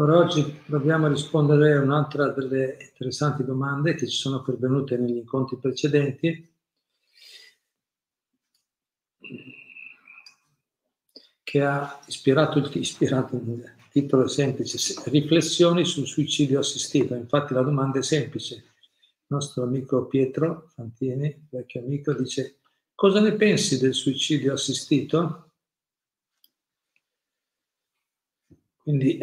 Per oggi proviamo a rispondere a un'altra delle interessanti domande che ci sono pervenute negli incontri precedenti, che ha ispirato il, ispirato il titolo semplice, Riflessioni sul suicidio assistito. Infatti la domanda è semplice. Il nostro amico Pietro Fantini, vecchio amico, dice cosa ne pensi del suicidio assistito? Quindi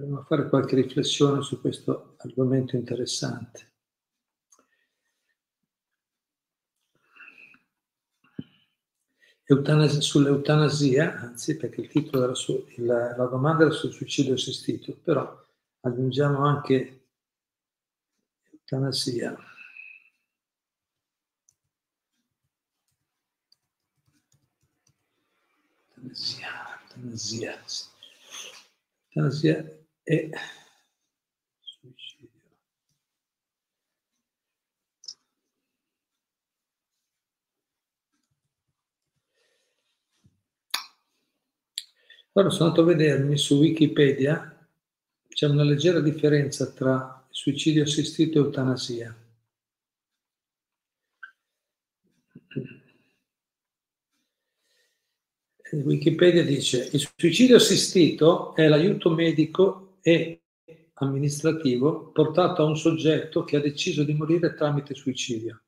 proviamo a fare qualche riflessione su questo argomento interessante. Eutanasia, sull'eutanasia, anzi perché il titolo era su, il, la domanda era sul suicidio assistito, però aggiungiamo anche eutanasia. Eutanasia, eutanasia. Eutanasia e. Allora sono andato a vedermi su Wikipedia, c'è una leggera differenza tra suicidio assistito e eutanasia. Wikipedia dice il suicidio assistito è l'aiuto medico e amministrativo portato a un soggetto che ha deciso di morire tramite suicidio.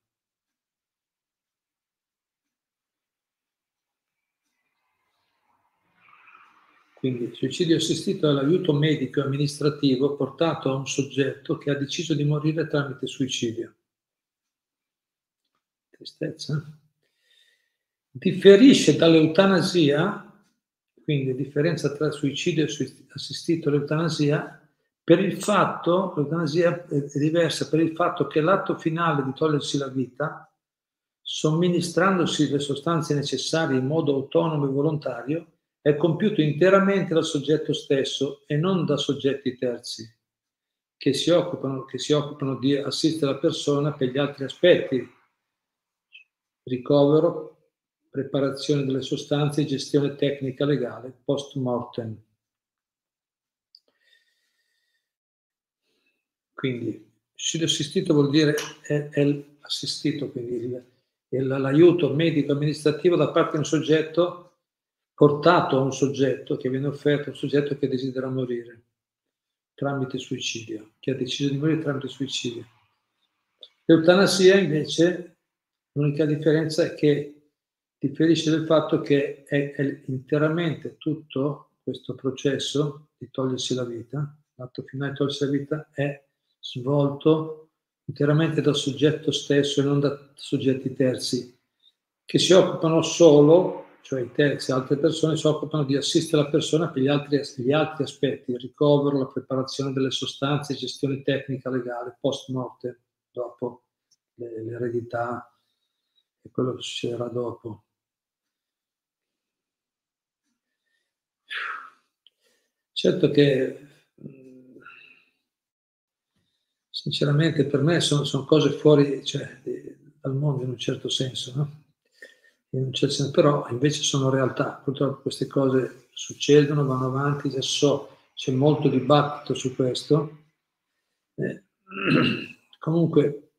Quindi il suicidio assistito è l'aiuto medico e amministrativo portato a un soggetto che ha deciso di morire tramite suicidio. Tristezza differisce dall'eutanasia, quindi differenza tra suicidio assistito e l'eutanasia, per il fatto, l'eutanasia è diversa per il fatto che l'atto finale di togliersi la vita, somministrandosi le sostanze necessarie in modo autonomo e volontario, è compiuto interamente dal soggetto stesso e non da soggetti terzi che si occupano, che si occupano di assistere la persona per gli altri aspetti, ricovero, preparazione delle sostanze e gestione tecnica legale post mortem. Quindi suicidio assistito vuol dire è, è assistito, quindi l'aiuto medico-amministrativo da parte di un soggetto portato a un soggetto che viene offerto un soggetto che desidera morire tramite suicidio, che ha deciso di morire tramite suicidio. L'eutanasia invece, l'unica differenza è che differisce del fatto che è, è interamente tutto questo processo di togliersi la vita, l'atto finale di togliersi la vita, è svolto interamente dal soggetto stesso e non da soggetti terzi, che si occupano solo, cioè i terzi, altre persone, si occupano di assistere la persona per gli altri, gli altri aspetti, il ricovero, la preparazione delle sostanze, gestione tecnica legale, post morte, dopo l'eredità e quello che succederà dopo. Certo che sinceramente per me sono, sono cose fuori cioè, dal mondo in un certo senso, no? in certo senso, però invece sono realtà. Purtroppo queste cose succedono, vanno avanti, già so, c'è molto dibattito su questo. Eh, comunque,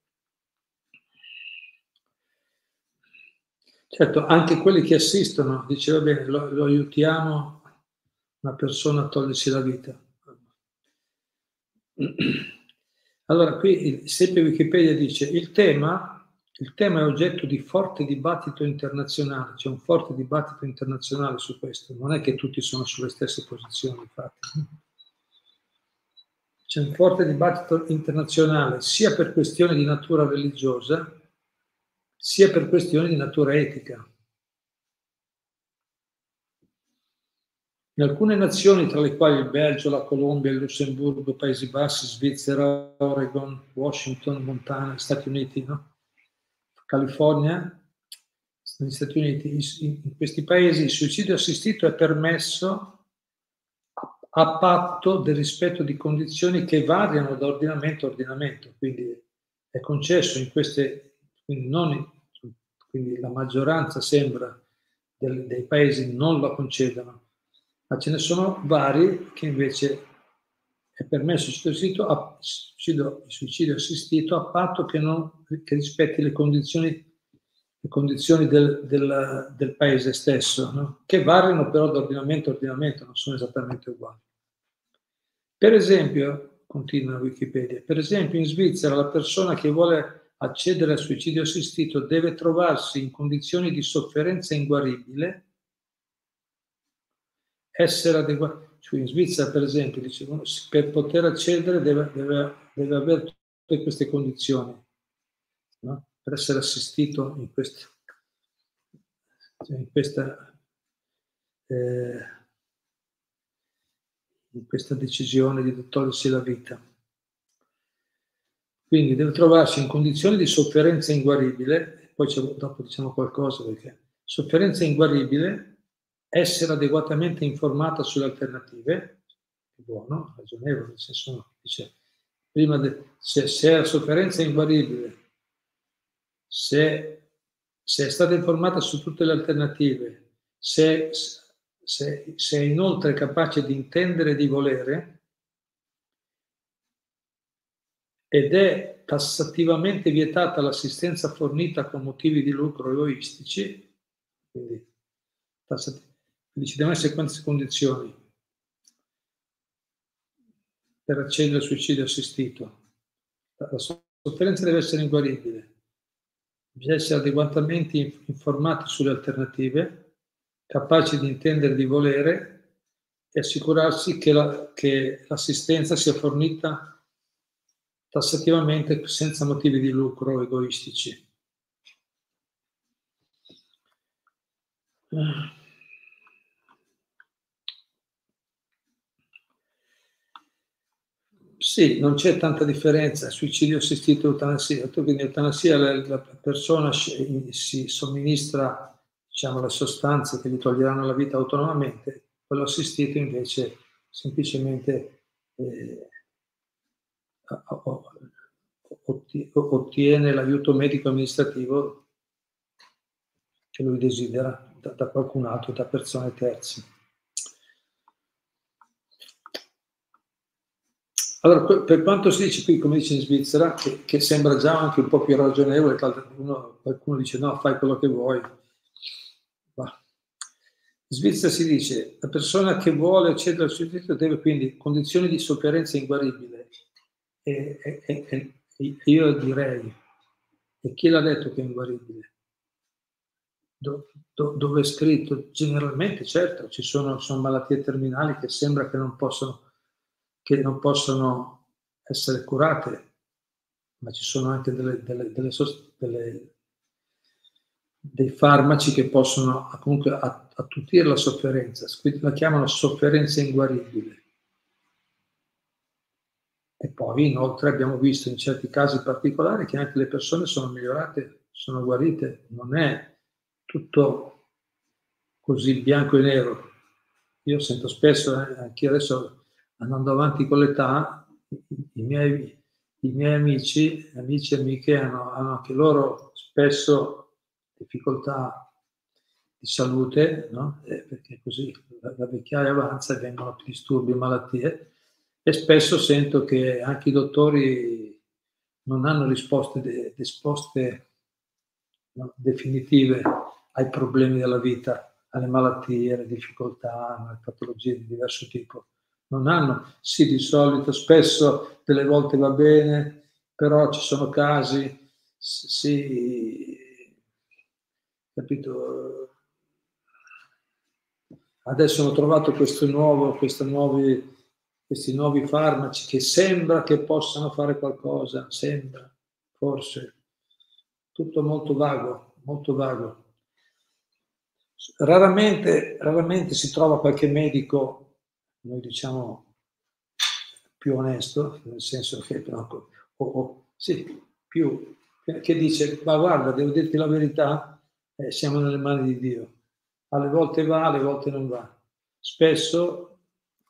certo, anche quelli che assistono, diceva bene, lo, lo aiutiamo una persona a togliersi la vita. Allora, qui sempre Wikipedia dice il tema, il tema è oggetto di forte dibattito internazionale, c'è un forte dibattito internazionale su questo, non è che tutti sono sulle stesse posizioni, infatti. C'è un forte dibattito internazionale sia per questioni di natura religiosa, sia per questioni di natura etica. In alcune nazioni, tra le quali il Belgio, la Colombia, il Lussemburgo, Paesi Bassi, Svizzera, Oregon, Washington, Montana, Stati Uniti, no? California, negli Stati Uniti, in questi paesi il suicidio assistito è permesso a patto del rispetto di condizioni che variano da ordinamento a ordinamento, quindi è concesso in queste, quindi, non, quindi la maggioranza sembra dei paesi non lo concedono, ma ce ne sono vari che invece è permesso il suicidio, il suicidio assistito a patto che, non, che rispetti le condizioni, le condizioni del, del, del, paese stesso, no? che variano però da ordinamento a ordinamento, non sono esattamente uguali. Per esempio, continua Wikipedia, per esempio in Svizzera la persona che vuole accedere al suicidio assistito deve trovarsi in condizioni di sofferenza inguaribile, essere adeguato. Cioè in Svizzera, per esempio, dicevano, per poter accedere deve, deve, deve avere tutte queste condizioni no? per essere assistito in questa, cioè in questa, eh, in questa decisione di togliersi la vita. Quindi deve trovarsi in condizioni di sofferenza inguaribile, poi dopo diciamo qualcosa perché sofferenza inguaribile, essere adeguatamente informata sulle alternative, è buono, ragionevole, nel senso dice, prima de, se, se la sofferenza è inguaribile, se, se, è stata informata su tutte le alternative, se, se, se è inoltre capace di intendere e di volere, ed è tassativamente vietata l'assistenza fornita con motivi di lucro egoistici, quindi, quindi ci devono essere queste condizioni per accedere al suicidio assistito. La sofferenza deve essere inguaribile, bisogna essere adeguatamente informati sulle alternative, capaci di intendere di volere e assicurarsi che, la, che l'assistenza sia fornita tassativamente senza motivi di lucro egoistici. Sì, non c'è tanta differenza, suicidio assistito e eutanasia. Quindi eutanasia la, persona si somministra diciamo, le sostanze che gli toglieranno la vita autonomamente, quello assistito invece semplicemente eh, ottiene l'aiuto medico amministrativo che lui desidera da, da qualcun altro, da persone terze. Allora, per quanto si dice qui, come dice in Svizzera, che, che sembra già anche un po' più ragionevole, uno, qualcuno dice no, fai quello che vuoi. Va. In Svizzera si dice la persona che vuole accedere al suicidio deve quindi condizioni di sofferenza inguaribile e, e, e, io direi, e chi l'ha detto che è inguaribile? Do, do, dove è scritto? Generalmente, certo, ci sono, sono, malattie terminali che sembra che non, possono, che non possono essere curate, ma ci sono anche delle, delle, delle, delle dei farmaci che possono comunque attutire la sofferenza, la chiamano sofferenza inguaribile. E poi inoltre abbiamo visto in certi casi particolari che anche le persone sono migliorate, sono guarite, non è tutto così bianco e nero. Io sento spesso, eh, anche adesso andando avanti con l'età, i miei, i miei amici, amici e amiche hanno, hanno anche loro spesso difficoltà di salute, no? eh, perché così la, la vecchiaia avanza e vengono più disturbi e malattie e spesso sento che anche i dottori non hanno risposte, de, risposte no, definitive ai problemi della vita, alle malattie, alle difficoltà, alle patologie di diverso tipo. Non hanno, sì, di solito, spesso, delle volte va bene, però ci sono casi, sì, capito? Adesso ho trovato questo nuovo, nuovi questi nuovi farmaci che sembra che possano fare qualcosa, sembra, forse, tutto molto vago, molto vago. Raramente, raramente si trova qualche medico, noi diciamo, più onesto, nel senso che, no, o, o, sì, più, che dice, ma guarda, devo dirti la verità, eh, siamo nelle mani di Dio. Alle volte va, alle volte non va. Spesso,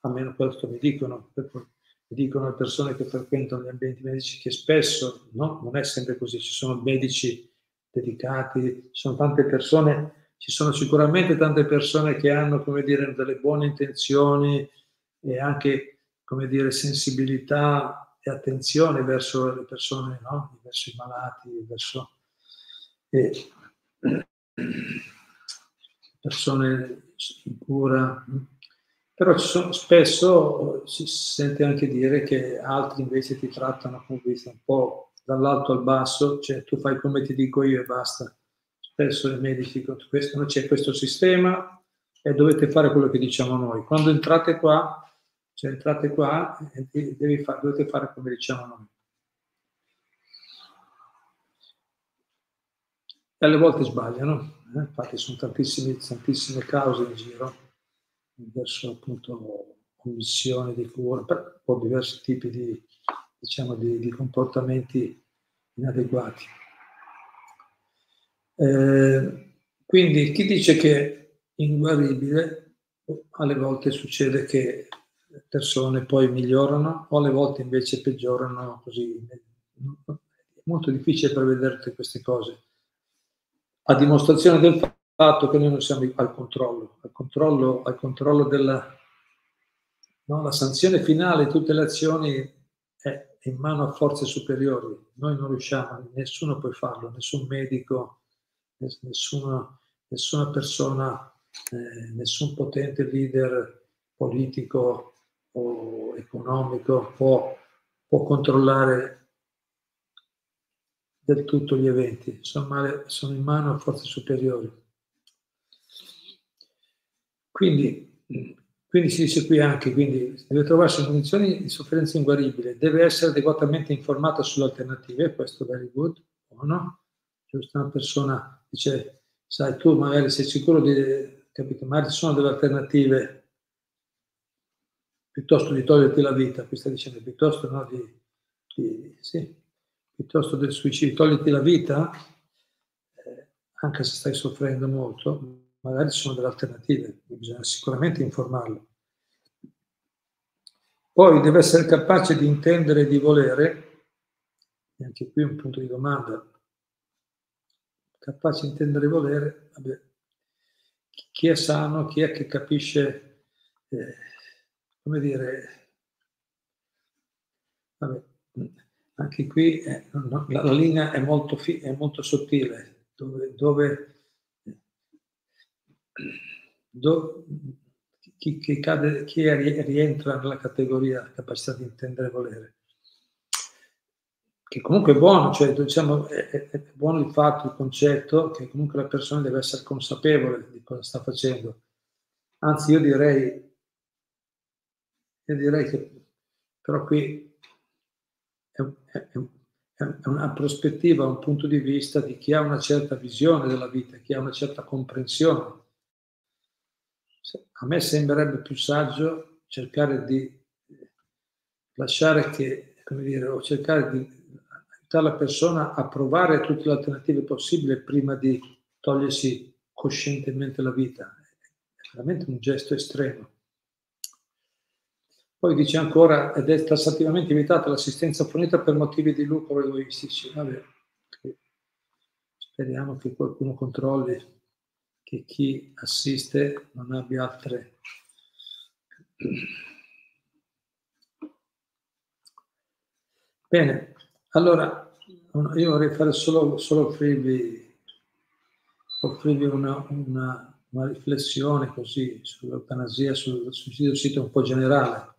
almeno questo mi dicono, mi dicono le persone che frequentano gli ambienti medici, che spesso no, non è sempre così, ci sono medici dedicati, ci sono tante persone, ci sono sicuramente tante persone che hanno, come dire, delle buone intenzioni e anche, come dire, sensibilità e attenzione verso le persone, no? verso i malati, verso... E, persone in cura, però sono, spesso si sente anche dire che altri invece ti trattano con vista un po' dall'alto al basso, cioè tu fai come ti dico io e basta. Spesso i medici dicono questo, non c'è questo sistema e dovete fare quello che diciamo noi. Quando entrate qua, cioè entrate qua e fare, dovete fare come diciamo noi. E alle volte sbagliano, eh? infatti sono tantissime, tantissime cause in giro verso appunto omissione di cura, o diversi tipi di, diciamo, di, di comportamenti inadeguati. Eh, quindi chi dice che è inguaribile, alle volte succede che persone poi migliorano o alle volte invece peggiorano così. È molto difficile prevedere tutte queste cose. A dimostrazione del fatto che noi non siamo al controllo, al controllo, al controllo della no, sanzione finale tutte le azioni è in mano a forze superiori. Noi non riusciamo, nessuno può farlo, nessun medico, nessuna, nessuna persona, eh, nessun potente leader politico o economico può, può controllare del tutto gli eventi, sono, sono in mano a forze superiori. Quindi quindi si dice qui anche, quindi deve trovarsi in condizioni di sofferenza inguaribile, deve essere adeguatamente informata sulle alternative, questo very good, buono. Giusto, una persona dice, sai, tu magari sei sicuro di, capito, magari ci sono delle alternative piuttosto di toglierti la vita, qui sta dicendo, piuttosto no, di, di sì, piuttosto del suicidio, toglierti la vita, eh, anche se stai soffrendo molto, magari ci sono delle alternative, bisogna sicuramente informarlo. Poi deve essere capace di intendere e di volere, e anche qui un punto di domanda, capace di intendere e volere, vabbè, chi è sano, chi è che capisce, eh, come dire, vabbè, anche qui eh, la, la, linea è molto, fi, è molto sottile, dove, dove do, chi, chi, cade, chi rientra nella categoria capacità di intendere e volere. Che comunque è buono, cioè diciamo è, è, è buono il fatto, il concetto che comunque la persona deve essere consapevole di cosa sta facendo. Anzi, io direi, io direi che però qui è, è, è, una prospettiva, un punto di vista di chi ha una certa visione della vita, chi ha una certa comprensione a me sembrerebbe più saggio cercare di lasciare che, come dire, o cercare di aiutare la persona a provare tutte le alternative possibili prima di togliersi coscientemente la vita. È veramente un gesto estremo. Poi dice ancora, ed è tassativamente vietata l'assistenza fornita per motivi di lucro egoistici. Vabbè, speriamo che qualcuno controlli che chi assiste non abbia altre Bene, allora io vorrei fare solo, solo offrirvi, offrirvi una, una, una, riflessione così sull'eutanasia, sul suicidio sito un po' generale,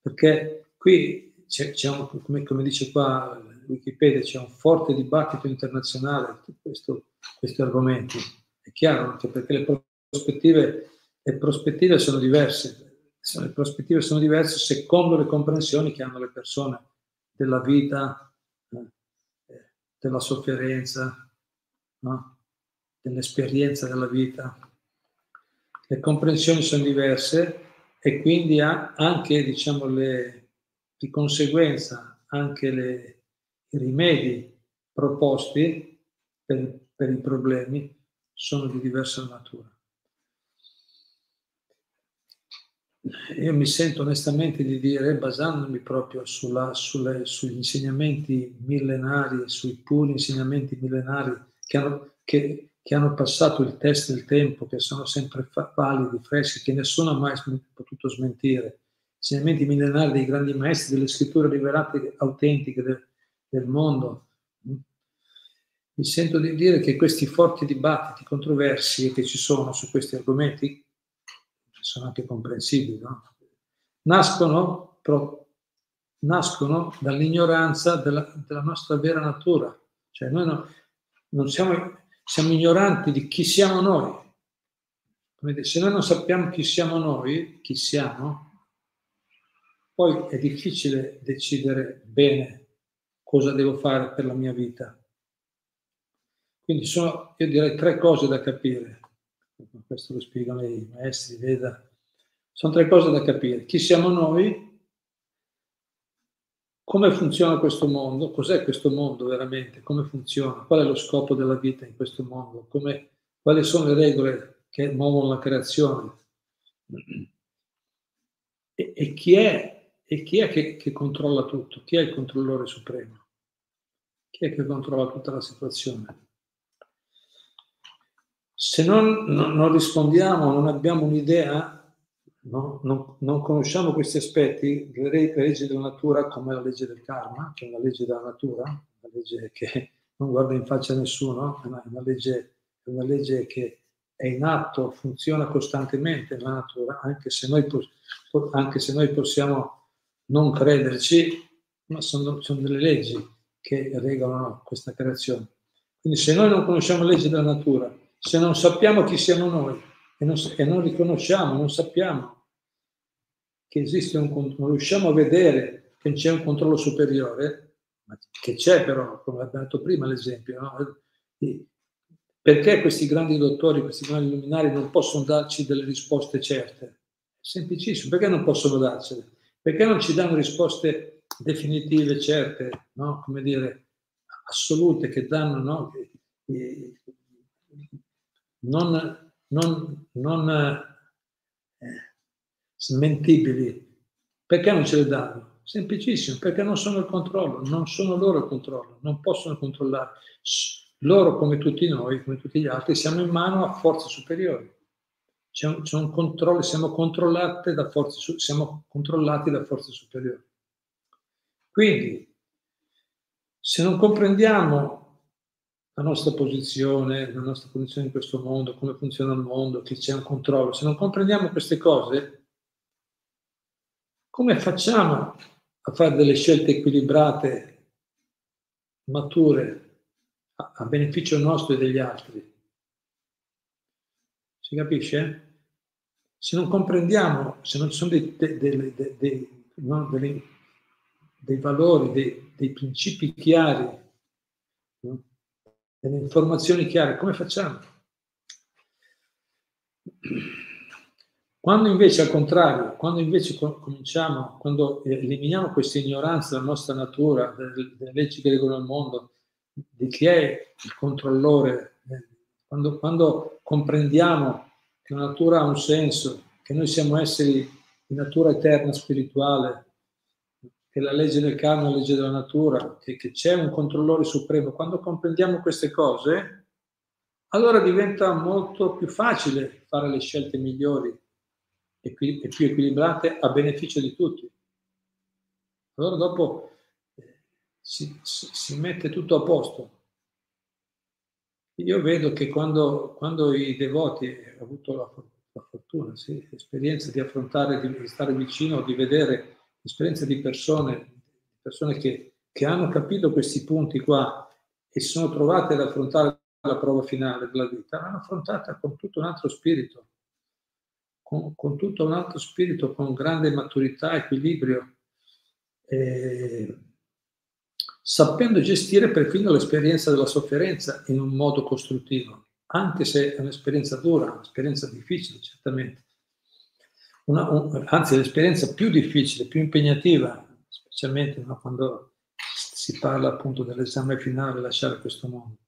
perché qui c'è, c'è un, come, come, dice qua Wikipedia, c'è un forte dibattito internazionale su questo questi argomenti. È chiaro anche perché le prospettive, le prospettive sono diverse. Le prospettive sono diverse secondo le comprensioni che hanno le persone della vita, eh, della sofferenza. No? dell'esperienza della vita. Le comprensioni sono diverse e quindi anche, diciamo, le, di conseguenza, anche le, i rimedi proposti per, per i problemi sono di diversa natura. Io mi sento onestamente di dire, basandomi proprio sulla, sulle, sugli insegnamenti millenari, sui puri insegnamenti millenari che hanno, che, che hanno, passato il test del tempo, che sono sempre validi, freschi, che nessuno ha mai potuto smentire. Insegnamenti millenari dei grandi maestri, delle scritture rivelate autentiche del, del mondo. Mi sento di dire che questi forti dibattiti, controversi che ci sono su questi argomenti, sono anche comprensibili, no? nascono, però, nascono dall'ignoranza della, della, nostra vera natura. Cioè noi no, non siamo, siamo ignoranti di chi siamo noi. Se noi non sappiamo chi siamo noi, chi siamo, poi è difficile decidere bene cosa devo fare per la mia vita. Quindi sono, io direi, tre cose da capire questo lo spiegano i maestri, Veda. Sono tre cose da capire. Chi siamo noi? Come funziona questo mondo? Cos'è questo mondo veramente? Come funziona? Qual è lo scopo della vita in questo mondo? Come, quali sono le regole che muovono la creazione? E, e chi è, e chi è che, che controlla tutto? Chi è il controllore supremo? Chi è che controlla tutta la situazione? Se non, non, non rispondiamo, non abbiamo un'idea, no? non, non, conosciamo questi aspetti, le, le leggi della natura come la legge del karma, che è una legge della natura, una legge che non guarda in faccia a nessuno, è una, una, legge, una legge che è in atto, funziona costantemente nella natura, anche se noi, anche se noi possiamo non crederci, ma sono, sono delle leggi che regolano questa creazione. Quindi se noi non conosciamo le leggi della natura, se non sappiamo chi siamo noi e non, e non riconosciamo, non sappiamo che esiste un non riusciamo a vedere che c'è un controllo superiore, che c'è però, come abbiamo detto prima l'esempio, no? perché questi grandi dottori, questi grandi luminari non possono darci delle risposte certe? Semplicissimo, perché non possono darcele? Perché non ci danno risposte definitive, certe, no? come dire, assolute, che danno, no? non, non, non eh, smentibili. Perché non ce le danno? Semplicissimo, perché non sono il controllo, non sono loro il controllo, non possono controllare. Loro, come tutti noi, come tutti gli altri, siamo in mano a forze superiori. C'è un, c'è un controllo, siamo controllati da forze, siamo controllati da forze superiori. Quindi, se non comprendiamo la nostra posizione, la nostra posizione in questo mondo, come funziona il mondo, che c'è un controllo. Se non comprendiamo queste cose, come facciamo a fare delle scelte equilibrate, mature, a, beneficio nostro e degli altri? Si capisce? Se non comprendiamo, se non ci sono dei, dei, dei, dei, no, dei valori, dei, principi chiari, no? delle informazioni chiare, come facciamo? Quando invece al contrario, quando invece cominciamo, quando eliminiamo questa ignoranza della nostra natura, delle, leggi che regolano il mondo, di chi è il controllore, quando, quando comprendiamo che la natura ha un senso, che noi siamo esseri di natura eterna spirituale, che la legge del karma è la legge della natura, che, che c'è un controllore supremo, quando comprendiamo queste cose, allora diventa molto più facile fare le scelte migliori e più, equilibrate a beneficio di tutti. Allora dopo eh, si, si, mette tutto a posto. Io vedo che quando, quando i devoti hanno avuto la, la fortuna, sì, l'esperienza di affrontare, di stare vicino, di vedere esperienza di persone, persone che, che hanno capito questi punti qua e si sono trovate ad affrontare la prova finale della vita, l'hanno affrontata con tutto un altro spirito, con, con tutto un altro spirito, con grande maturità, equilibrio, eh, sapendo gestire perfino l'esperienza della sofferenza in un modo costruttivo. anche se è un'esperienza dura, un'esperienza difficile, certamente. Una, un, anzi, l'esperienza più difficile, più impegnativa, specialmente no, quando si parla appunto dell'esame finale, lasciare questo mondo.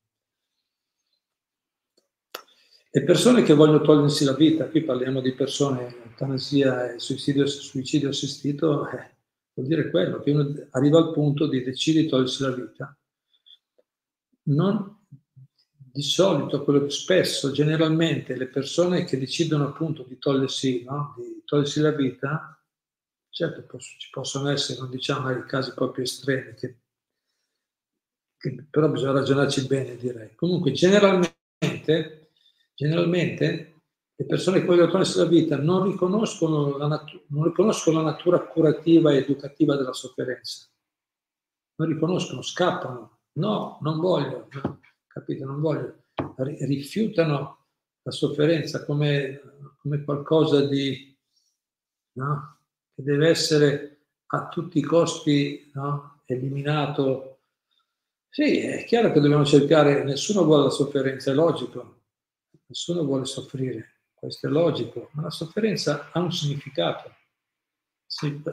Le persone che vogliono togliersi la vita, qui parliamo di persone, eutanasia e suicidio, suicidio assistito, eh, vuol dire quello, che uno arriva al punto di decidere di togliersi la vita. Non, di solito, quello che spesso, generalmente, le persone che decidono appunto di togliersi, no? di togliersi la vita, certo ci possono essere, non diciamo i casi proprio estremi, che, che però bisogna ragionarci bene, direi. Comunque, generalmente, generalmente le persone che vogliono togliersi la vita non riconoscono la, natu- non riconoscono la natura curativa e educativa della sofferenza. Non riconoscono, scappano. No, non voglio. Capito? Non voglio, rifiutano la sofferenza come, come qualcosa di, no? che deve essere a tutti i costi no? eliminato. Sì, è chiaro che dobbiamo cercare, nessuno vuole la sofferenza, è logico, nessuno vuole soffrire, questo è logico, ma la sofferenza ha un significato.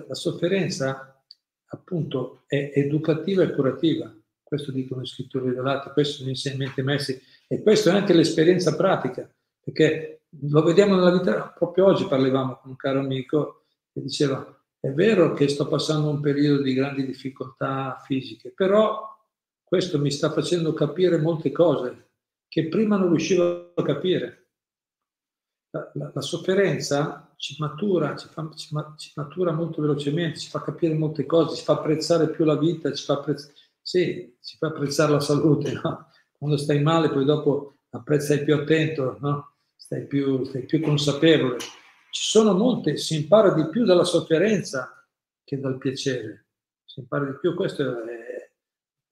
La sofferenza appunto è educativa e curativa questo dicono le scritture rivelate, questo sono insegnamenti messi e questa è anche l'esperienza pratica, perché lo vediamo nella vita, proprio oggi parlavamo con un caro amico che diceva è vero che sto passando un periodo di grandi difficoltà fisiche, però questo mi sta facendo capire molte cose che prima non riuscivo a capire. La, la, la sofferenza ci matura, ci, fa, ci, ci matura molto velocemente, ci fa capire molte cose, ci fa apprezzare più la vita, ci fa apprezzare sì, si fa apprezzare la salute, no? Quando stai male poi dopo apprezzi più attento, no? stai, più, stai più consapevole. Ci sono molte, si impara di più dalla sofferenza che dal piacere. Si impara di più, questo è,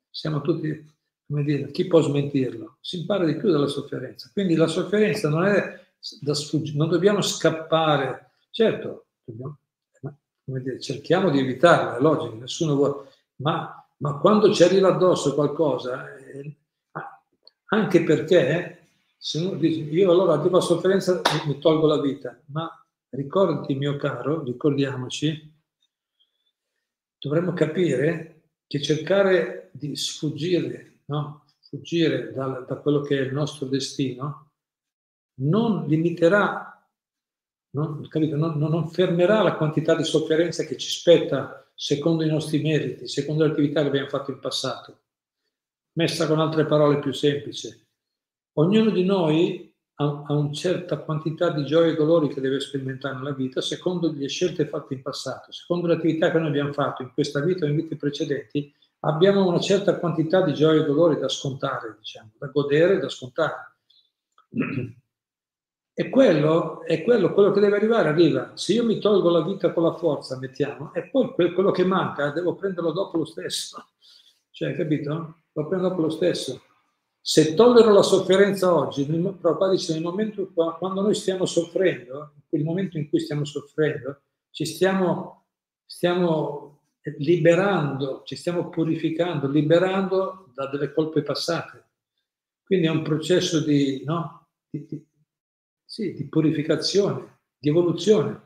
siamo tutti, come dire, chi può smentirlo? Si impara di più dalla sofferenza. Quindi la sofferenza non è da sfuggire, non dobbiamo scappare. Certo, dobbiamo, dire, cerchiamo di evitarla, è logico, nessuno vuole, ma ma quando ci arriva addosso qualcosa, eh, anche perché se uno dice io allora arrivo a sofferenza mi tolgo la vita, ma ricordati mio caro, ricordiamoci, dovremmo capire che cercare di sfuggire, no? fuggire da, da quello che è il nostro destino, non limiterà, non, capito, non, non fermerà la quantità di sofferenza che ci spetta secondo i nostri meriti, secondo le attività che abbiamo fatto in passato. Messa con altre parole più semplice, ognuno di noi ha, una certa quantità di gioie e dolori che deve sperimentare nella vita secondo le scelte fatte in passato, secondo le attività che noi abbiamo fatto in questa vita o in vite precedenti, abbiamo una certa quantità di gioie e dolori da scontare, diciamo, da godere, da scontare. E quello è quello, quello che deve arrivare, arriva. Se io mi tolgo la vita con la forza, mettiamo, e poi quello che manca devo prenderlo dopo lo stesso. Cioè, capito? Lo prendo dopo lo stesso. Se tollero la sofferenza oggi, Prabhupada dice nel momento quando noi stiamo soffrendo, quel momento in cui stiamo soffrendo, ci stiamo, stiamo liberando, ci stiamo purificando, liberando da delle colpe passate. Quindi è un processo di, no? di, di sì, di purificazione, di evoluzione.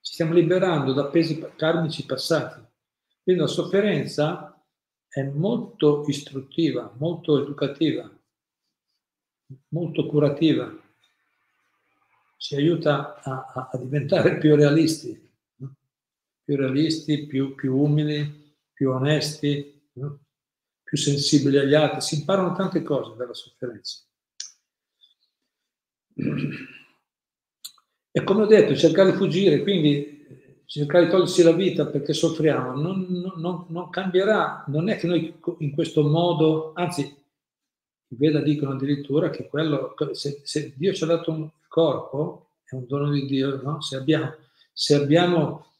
Ci stiamo liberando da pesi karmici passati. Quindi la sofferenza è molto istruttiva, molto educativa, molto curativa. Ci aiuta a, a, a diventare più realisti? Più realisti, più, più, umili, più onesti, no? più sensibili agli altri. Si imparano tante cose dalla sofferenza. E come ho detto, cercare di fuggire, quindi cercare di togliersi la vita perché soffriamo, non, non, non cambierà, non è che noi in questo modo, anzi, i Veda dicono addirittura che quello, se, se, Dio ci ha dato un corpo, è un dono di Dio, no? se abbiamo, se abbiamo,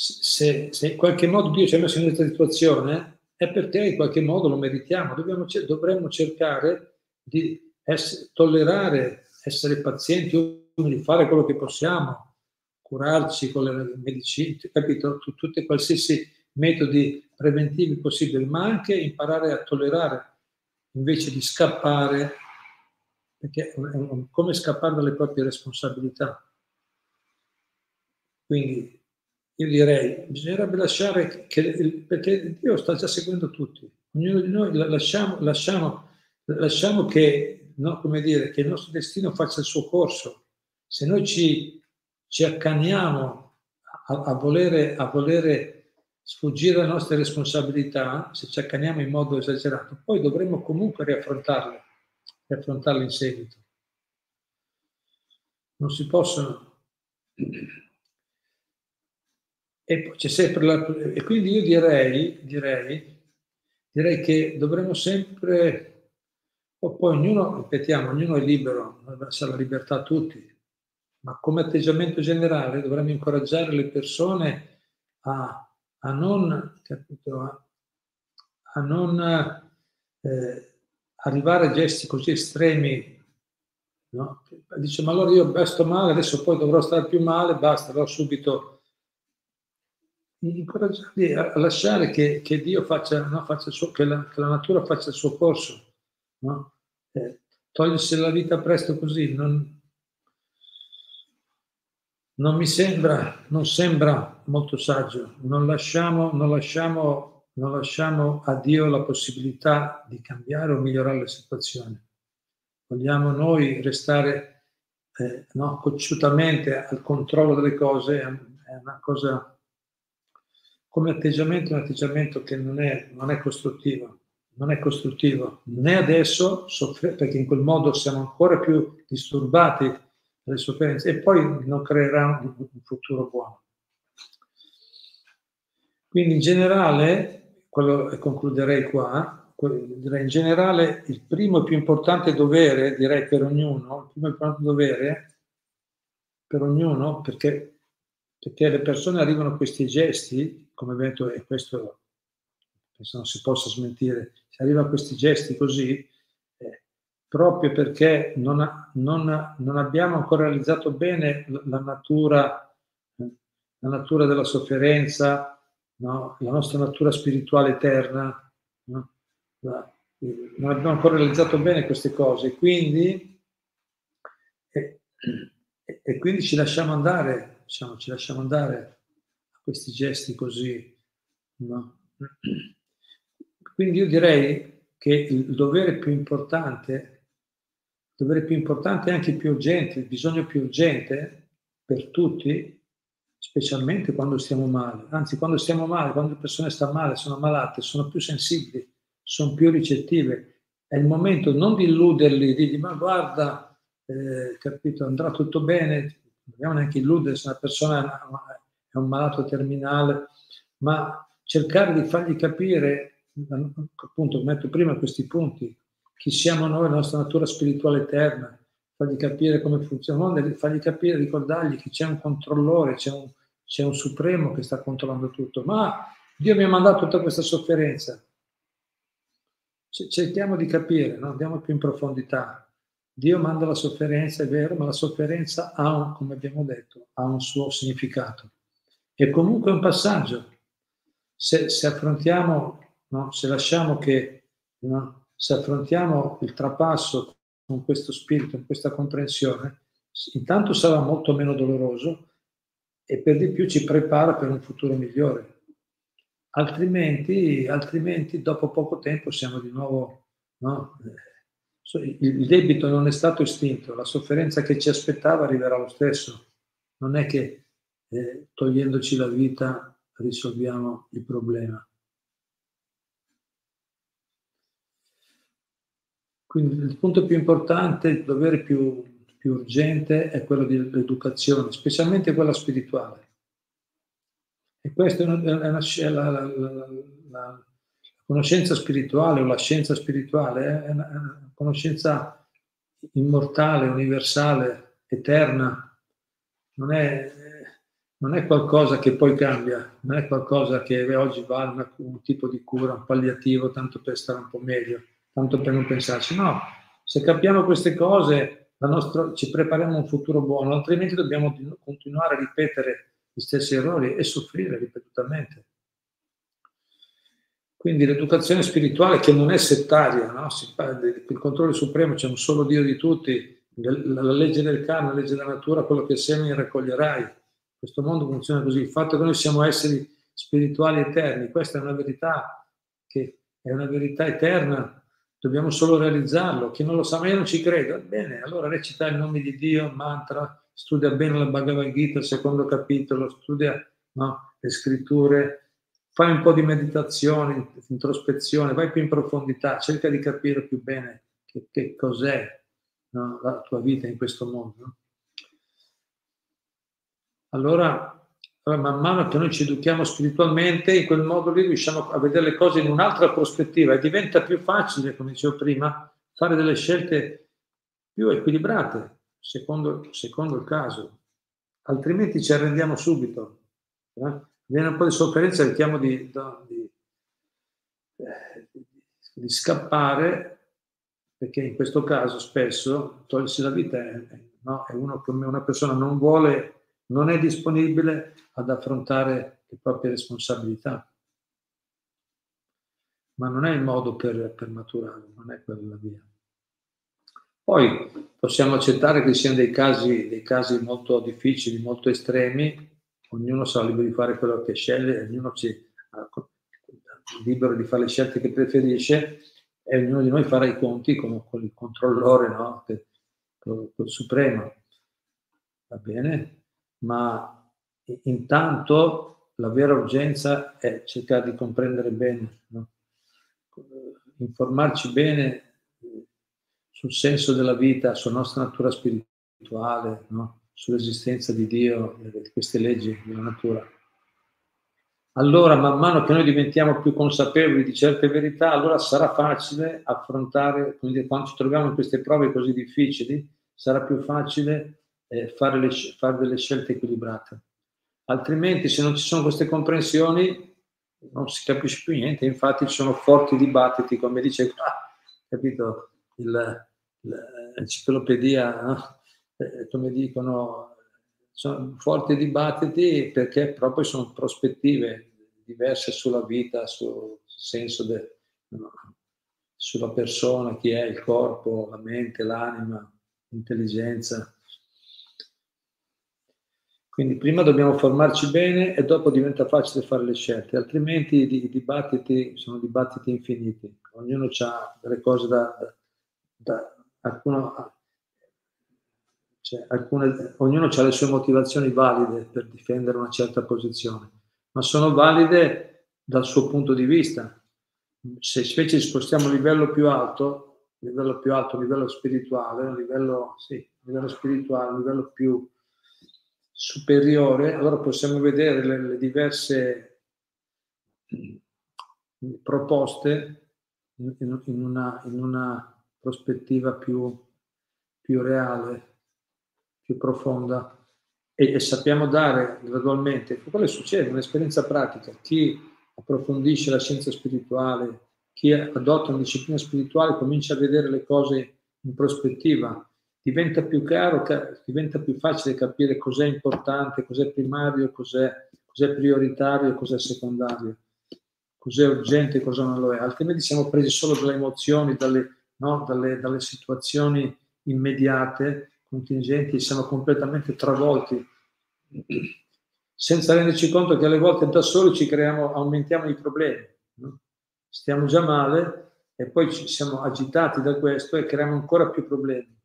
se, se in qualche modo Dio ci ha messo in questa situazione, è perché in qualche modo lo meritiamo, Dobbiamo, dovremmo cercare di essere, tollerare essere pazienti, di fare quello che possiamo, curarci con le medicine, capito? Tutti qualsiasi metodi preventivi possibili, ma anche imparare a tollerare invece di scappare perché è come scappare dalle proprie responsabilità. Quindi io direi, bisognerebbe lasciare che, perché Dio sta già seguendo tutti, ognuno di noi lasciamo, lasciamo, lasciamo che, no, dire, che il nostro destino faccia il suo corso. Se noi ci, ci accaniamo a, a, volere, a volere sfuggire alle nostre responsabilità, se ci accaniamo in modo esagerato, poi dovremo comunque riaffrontarle, riaffrontarle in seguito. Non si possono. E, c'è la, e quindi io direi, direi, direi che dovremmo sempre, o poi ognuno, ripetiamo, ognuno è libero, lascia la libertà a tutti, ma come atteggiamento generale dovremmo incoraggiare le persone a a non, capito, a, a non eh, arrivare a gesti così estremi. No? Dice, ma allora io sto male, adesso poi dovrò stare più male, basta, allora subito incoraggiarli a lasciare che, che Dio faccia, no, faccia suo, che, la, che, la, natura faccia il suo corso. No? Eh, togliersi la vita presto così non, non mi sembra, non sembra molto saggio. Non lasciamo, non, lasciamo, non lasciamo a Dio la possibilità di cambiare o migliorare la situazione. Vogliamo noi restare eh, no, cocciutamente al controllo delle cose, è una cosa come atteggiamento, un atteggiamento che non è, non è costruttivo. Non è costruttivo né adesso, perché in quel modo siamo ancora più disturbati le sofferenze e poi non creerà un, futuro buono. Quindi in generale, quello, concluderei qua, direi in generale il primo e più importante dovere, direi per ognuno, il primo e più importante dovere per ognuno, perché, perché le persone arrivano a questi gesti, come detto, e questo penso non si possa smentire, si arriva a questi gesti così, proprio perché non, non, non abbiamo ancora realizzato bene la natura, la natura della sofferenza, no? la nostra natura spirituale eterna. No? La, non abbiamo ancora realizzato bene queste cose, quindi, e, e quindi ci lasciamo andare, diciamo, ci lasciamo andare a questi gesti così. No? Quindi io direi che il dovere più importante dovere più importante e anche più urgente, il bisogno più urgente per tutti, specialmente quando stiamo male. Anzi, quando stiamo male, quando le persone stanno male, sono malate, sono più sensibili, sono più ricettive. È il momento non di illuderli, di dire ma guarda, eh, capito, andrà tutto bene, dobbiamo neanche illudere se una persona è un malato terminale, ma cercare di fargli capire, appunto, metto prima questi punti, chi siamo noi, la nostra natura spirituale eterna, fargli capire come funziona, fargli capire, ricordargli che c'è un controllore, c'è un, c'è un supremo che sta controllando tutto. Ma Dio mi ha mandato tutta questa sofferenza. Cerchiamo di capire, no? andiamo più in profondità. Dio manda la sofferenza, è vero, ma la sofferenza ha, come abbiamo detto, ha un suo significato. E comunque è un passaggio. Se, se affrontiamo, no? se lasciamo che no? se affrontiamo il trapasso con questo spirito, con questa comprensione, intanto sarà molto meno doloroso e per di più ci prepara per un futuro migliore. Altrimenti, altrimenti dopo poco tempo siamo di nuovo... No? Il debito non è stato estinto, la sofferenza che ci aspettava arriverà lo stesso. Non è che eh, togliendoci la vita risolviamo il problema. Quindi il punto più importante, il dovere più, più urgente è quello dell'educazione, specialmente quella spirituale. E questa è una, è una la, la, la, la, conoscenza spirituale o la scienza spirituale è una, una conoscenza immortale, universale, eterna. Non è, non è, qualcosa che poi cambia, non è qualcosa che oggi va a un tipo di cura, un palliativo, tanto per stare un po' meglio tanto per non pensarci. No, se capiamo queste cose nostra, ci prepariamo a un futuro buono, altrimenti dobbiamo continuare a ripetere gli stessi errori e soffrire ripetutamente. Quindi l'educazione spirituale che non è settaria, no? il controllo supremo c'è un solo Dio di tutti, la legge del karma, la legge della natura, quello che semini raccoglierai. Questo mondo funziona così. Il fatto che noi siamo esseri spirituali eterni, questa è una verità che è una verità eterna, dobbiamo solo realizzarlo. Chi non lo sa, ma io non ci credo. Bene, allora recita il nome di Dio, mantra, studia bene la Bhagavad Gita, il secondo capitolo, studia no, le scritture, fai un po' di meditazione, introspezione, vai più in profondità, cerca di capire più bene che, che cos'è no, la tua vita in questo mondo. Allora, man mano che noi ci educhiamo spiritualmente, in quel modo lì riusciamo a vedere le cose in un'altra prospettiva e diventa più facile, come dicevo prima, fare delle scelte più equilibrate, secondo, secondo il caso. Altrimenti ci arrendiamo subito. Eh? Viene un po' di sofferenza, cerchiamo di, di, di, scappare, perché in questo caso spesso togliersi la vita è, no? è uno come una persona non vuole, non è disponibile ad affrontare le proprie responsabilità. Ma non è il modo per, per maturare, non è quella la via. Poi possiamo accettare che siano dei casi, dei casi molto difficili, molto estremi, ognuno sarà libero di fare quello che sceglie, ognuno è libero di fare le scelte che preferisce e ognuno di noi farà i conti con, con il controllore, no? con, il supremo. Va bene? Ma intanto la vera urgenza è cercare di comprendere bene, no? informarci bene sul senso della vita, sulla nostra natura spirituale, no? Sull'esistenza di Dio, di queste leggi della natura. Allora, man mano che noi diventiamo più consapevoli di certe verità, allora sarà facile affrontare, quindi quando ci troviamo in queste prove così difficili, sarà più facile eh, fare, le, fare delle scelte equilibrate. Altrimenti, se non ci sono queste comprensioni, non si capisce più niente. Infatti, ci sono forti dibattiti, come dice ah, capito, l'enciclopedia no? Eh, come dicono, sono forti dibattiti perché proprio sono prospettive diverse sulla vita, sul senso no, sulla persona, chi è il corpo, la mente, l'anima, l'intelligenza. Quindi prima dobbiamo formarci bene e dopo diventa facile fare le scelte, altrimenti i, dibattiti sono dibattiti infiniti, ognuno ha delle cose da, da, da qualcuno cioè, alcune, ognuno ha le sue motivazioni valide per difendere una certa posizione, ma sono valide dal suo punto di vista. Se invece ci spostiamo a livello più alto, livello più alto, livello spirituale, un livello, sì, livello spirituale, un livello più superiore, allora possiamo vedere le, le diverse proposte in, in, una, in una prospettiva più, più reale più profonda. E, e sappiamo dare gradualmente, quello succede, un'esperienza pratica, chi approfondisce la scienza spirituale, chi adotta una disciplina spirituale comincia a vedere le cose in prospettiva, diventa più chiaro, diventa più facile capire cos'è importante, cos'è primario, cos'è, cos'è prioritario cos'è secondario, cos'è urgente cosa non lo è. Altrimenti siamo presi solo dalle emozioni, dalle, no, dalle, dalle situazioni immediate contingenti siamo completamente travolti senza renderci conto che alle volte da soli ci creiamo, aumentiamo i problemi. No? Stiamo già male e poi ci siamo agitati da questo e creiamo ancora più problemi.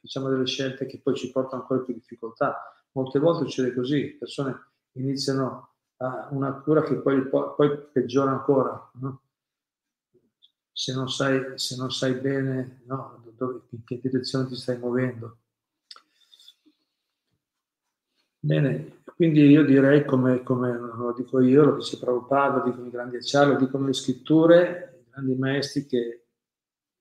Facciamo delle scelte che poi ci portano ancora più difficoltà. Molte volte succede così, persone iniziano a una cura che poi, poi peggiora ancora. No? Se, non sai, se non sai bene no, in che direzione ti stai muovendo. Bene, quindi io direi, come, come lo dico io, lo dice Prabhupada, lo dicono i grandi acciari, lo dicono le scritture, i grandi maestri, che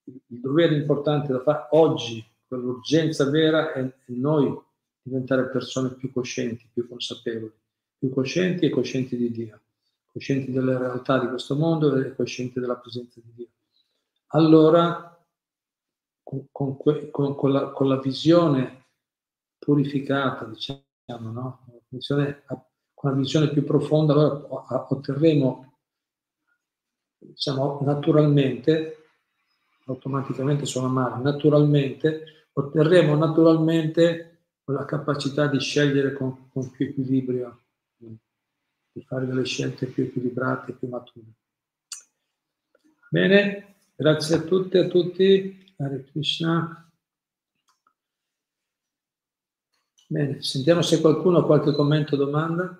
il dovere importante da fare oggi, l'urgenza vera è noi diventare persone più coscienti, più consapevoli, più coscienti e coscienti di Dio, coscienti delle realtà di questo mondo e coscienti della presenza di Dio. Allora, con, con, con, la, con la visione purificata, diciamo, no? con una visione più profonda, allora otterremo diciamo, naturalmente, automaticamente suona male, naturalmente, otterremo naturalmente la capacità di scegliere con, con più equilibrio, di fare delle scelte più equilibrate, più mature. Bene, grazie a tutti e a tutti. Hare Krishna. Bene, sentiamo se qualcuno ha qualche commento o domanda.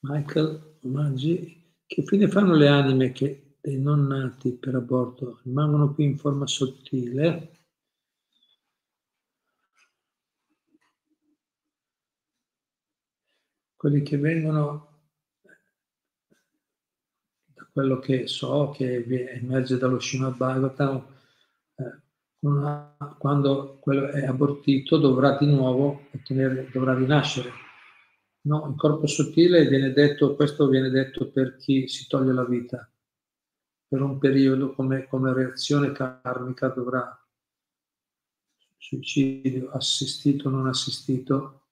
Michael Maggi, che fine fanno le anime che dei non nati per aborto rimangono qui in forma sottile? Quelli che vengono, da quello che so, che emerge dallo Srimad Bhagavatam, eh, quando quello è abortito dovrà di nuovo ottenere, dovrà rinascere No, il corpo sottile viene detto, questo viene detto per chi si toglie la vita. Per un periodo come, come reazione karmica dovrà suicidio assistito o non assistito,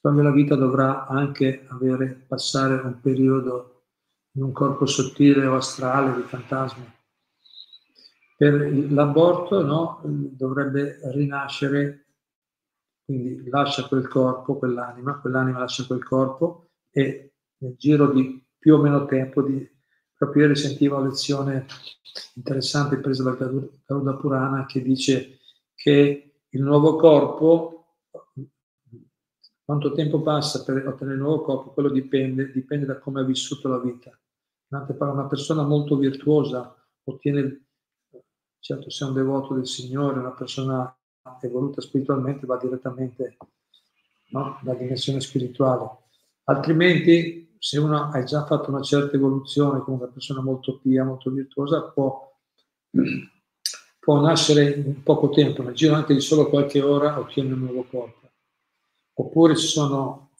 toglie la vita dovrà anche avere, passare un periodo in un corpo sottile o astrale di fantasma. Per l'aborto no, dovrebbe rinascere quindi lascia quel corpo, quell'anima, quell'anima lascia quel corpo e nel giro di più o meno tempo di proprio ieri sentivo una lezione interessante presa da Garuda Purana che dice che il nuovo corpo, quanto tempo passa per ottenere il nuovo corpo, quello dipende, dipende da come ha vissuto la vita. Una persona molto virtuosa ottiene, certo se è un devoto del Signore, una persona evoluta spiritualmente va direttamente no, dimensione spirituale. Altrimenti, se uno ha già fatto una certa evoluzione, come una persona molto pia, molto virtuosa, può, può nascere in poco tempo, nel giro anche di solo qualche ora ottiene un nuovo corpo. Oppure ci sono,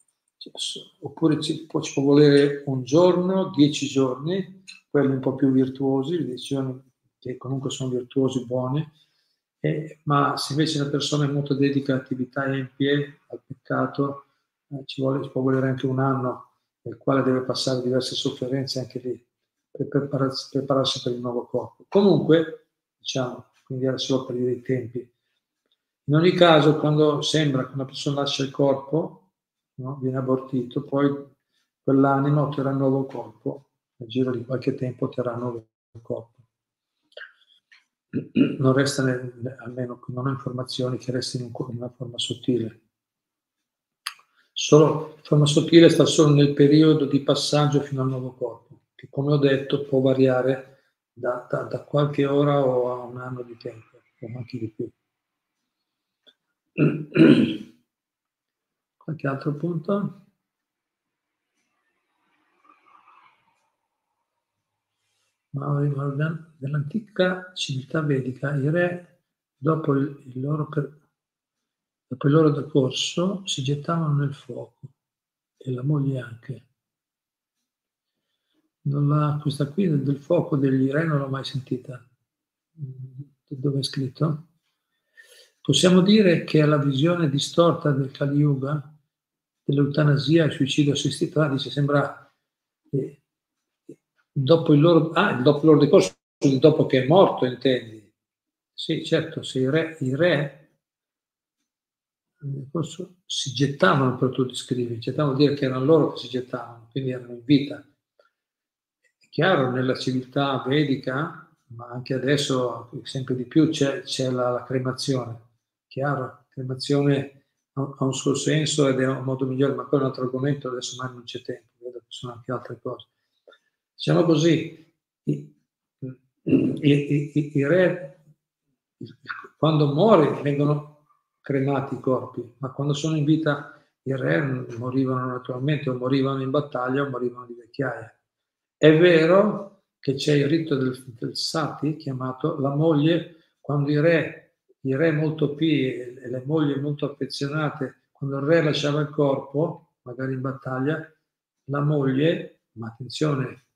oppure ci può, ci può volere un giorno, dieci giorni, quelli un po' più virtuosi, le decisioni che comunque sono virtuosi, buoni, eh, ma se invece una persona è molto dedica all'attività empie, al peccato, eh, ci, vuole, ci può volere anche un anno nel quale deve passare diverse sofferenze anche lì per prepararsi, prepararsi per il nuovo corpo. Comunque, diciamo, quindi era solo per dire i tempi. In ogni caso, quando sembra che una persona lascia il corpo, no, viene abortito, poi quell'anima otterrà un nuovo corpo, nel giro di qualche tempo otterrà un nuovo corpo non resta, almeno non ho informazioni che restino in una forma sottile. Solo, forma sottile sta solo nel periodo di passaggio fino al nuovo corpo, che come ho detto può variare da, da, da qualche ora o a un anno di tempo, o anche di più. Qualche altro punto? Nell'antica civiltà vedica i re, dopo il, loro, dopo il loro decorso, si gettavano nel fuoco e la moglie anche. La, questa qui del fuoco degli re non l'ho mai sentita. Dove è scritto? Possiamo dire che la visione distorta del Kali Yuga, dell'eutanasia e suicidio assistito, dice, sembra eh, dopo il loro, ah, dopo il loro decorso, dopo che è morto, intendi? Sì, certo, se i re, i re si gettavano per tutti i scrivi, gettavano vuol dire che erano loro che si gettavano, quindi erano in vita. È chiaro, nella civiltà vedica, ma anche adesso sempre di più c'è, c'è la, la, cremazione. Chiaro, la cremazione ha, un suo senso ed è un modo migliore, ma quello è un altro argomento, adesso mai non c'è tempo, vedo che sono anche altre cose. Diciamo così, i, i, i, re, quando muore, vengono cremati i corpi, ma quando sono in vita i re morivano naturalmente, o morivano in battaglia o morivano di vecchiaia. È vero che c'è il rito del, del sati, chiamato la moglie, quando i re, i re molto pii e le mogli molto affezionate, quando il re lasciava il corpo, magari in battaglia, la moglie, ma attenzione,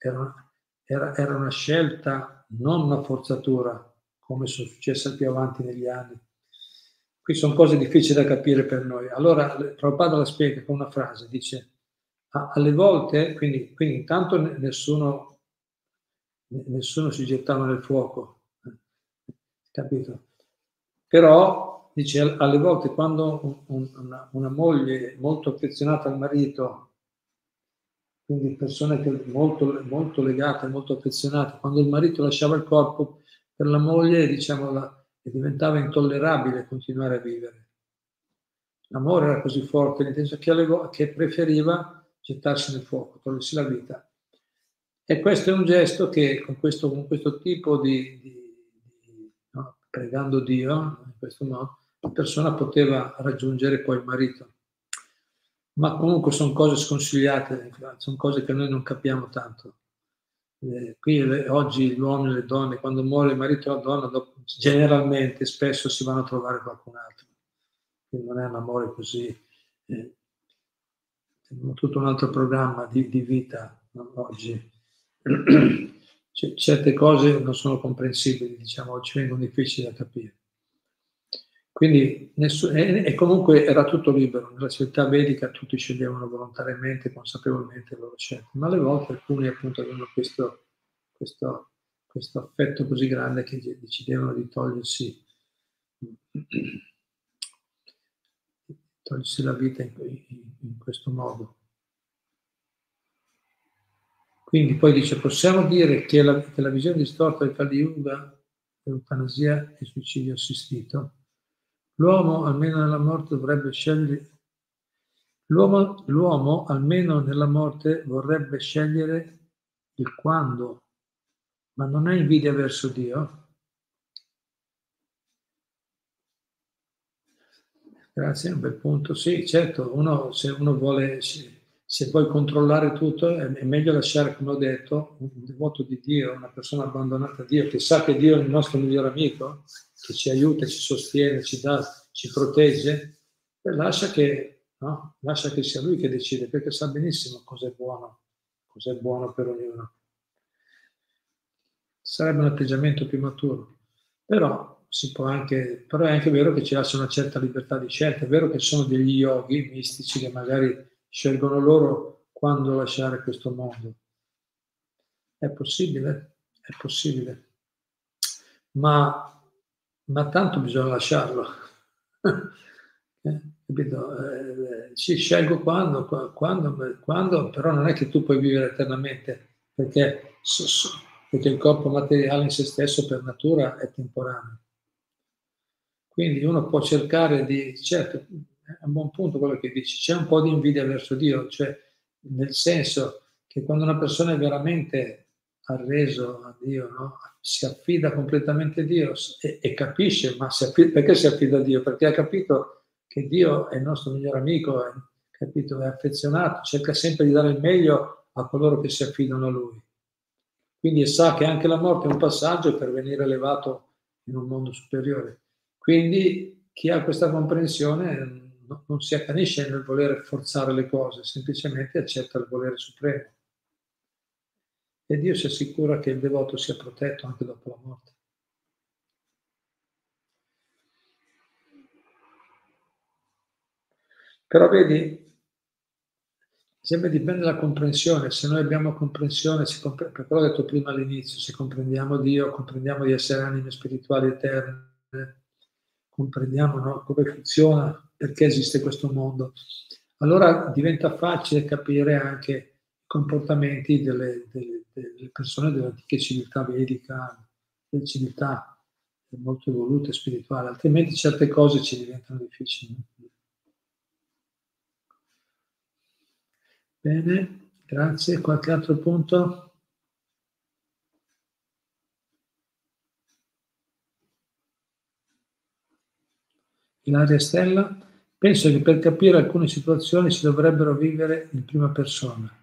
era, era, era una scelta, non una forzatura, come è successo più avanti negli anni. qui sono cose difficili da capire per noi. Allora, Prabhupada la spiega con una frase, dice, alle volte, quindi, quindi intanto nessuno, nessuno si gettava nel fuoco, capito? Però, dice, alle volte quando un, una, una moglie molto affezionata al marito quindi persone che molto, molto legate, molto affezionate. Quando il marito lasciava il corpo, per la moglie, diciamo, la, diventava intollerabile continuare a vivere. L'amore era così forte, nel senso che, alle, che preferiva gettarsi nel fuoco, togliersi la vita. E questo è un gesto che con questo, con questo tipo di, di, di no, pregando Dio, in questo modo, la persona poteva raggiungere poi il marito ma comunque sono cose sconsigliate, sono cose che noi non capiamo tanto. Eh, qui le, oggi gli uomini e le donne, quando muore il marito o la donna, dopo, generalmente spesso si vanno a trovare qualcun altro. Quindi non è un amore così. Eh, tutto un altro programma di, di vita no? oggi. C- certe cose non sono comprensibili, diciamo, oggi vengono difficili da capire. Quindi nessuno, e, e, comunque era tutto libero, nella civiltà vedica tutti sceglievano volontariamente, consapevolmente le loro scelte, ma alle volte alcuni appunto avevano questo, questo, questo affetto così grande che decidevano di togliersi, togliersi la vita in, in, in questo modo. Quindi poi dice, possiamo dire che la, che la visione distorta del Kali Yuga, l'eutanasia e suicidio assistito, L'uomo, almeno nella morte, dovrebbe scegliere. L'uomo, l'uomo, almeno nella morte, vorrebbe scegliere il quando, ma non ha invidia verso Dio. Grazie, un bel punto. Sì, certo, uno, se uno vuole, se vuoi controllare tutto, è meglio lasciare, come ho detto, un devoto di Dio, una persona abbandonata a Dio, che sa che Dio è il nostro migliore amico, che ci aiuta, ci sostiene, ci dà, ci protegge, e lascia che, no? lascia che sia lui che decide, perché sa benissimo cosa è buono, cosa è buono per ognuno. Sarebbe un atteggiamento più maturo, però, si può anche, però è anche vero che ci lascia una certa libertà di scelta, è vero che sono degli yogi mistici che magari scelgono loro quando lasciare questo mondo. È possibile? È possibile. Ma ma tanto bisogna lasciarlo. eh, eh, sì, scelgo quando, quando, quando, però non è che tu puoi vivere eternamente, perché, perché il corpo materiale in se stesso per natura è temporaneo. Quindi uno può cercare di, certo, è un buon punto quello che dici, c'è un po' di invidia verso Dio, cioè nel senso che quando una persona è veramente arreso a Dio, no? si affida completamente a Dio e, e capisce, ma si affida, perché si affida a Dio? Perché ha capito che Dio è il nostro migliore amico, è, capito, è affezionato, cerca sempre di dare il meglio a coloro che si affidano a Lui. Quindi sa che anche la morte è un passaggio per venire elevato in un mondo superiore. Quindi chi ha questa comprensione non si accanisce nel voler forzare le cose, semplicemente accetta il volere supremo e Dio si assicura che il devoto sia protetto anche dopo la morte. Però vedi, sempre dipende dalla comprensione, se noi abbiamo comprensione, compre- perché l'ho detto prima all'inizio, se comprendiamo Dio, comprendiamo di essere anime spirituali eterne, comprendiamo no, come funziona, perché esiste questo mondo, allora diventa facile capire anche i comportamenti delle, delle le persone dell'antica civiltà vedica, delle civiltà molto evolute spirituali, altrimenti certe cose ci diventano difficili. Bene, grazie. Qualche altro punto? Ilaria Stella, penso che per capire alcune situazioni si dovrebbero vivere in prima persona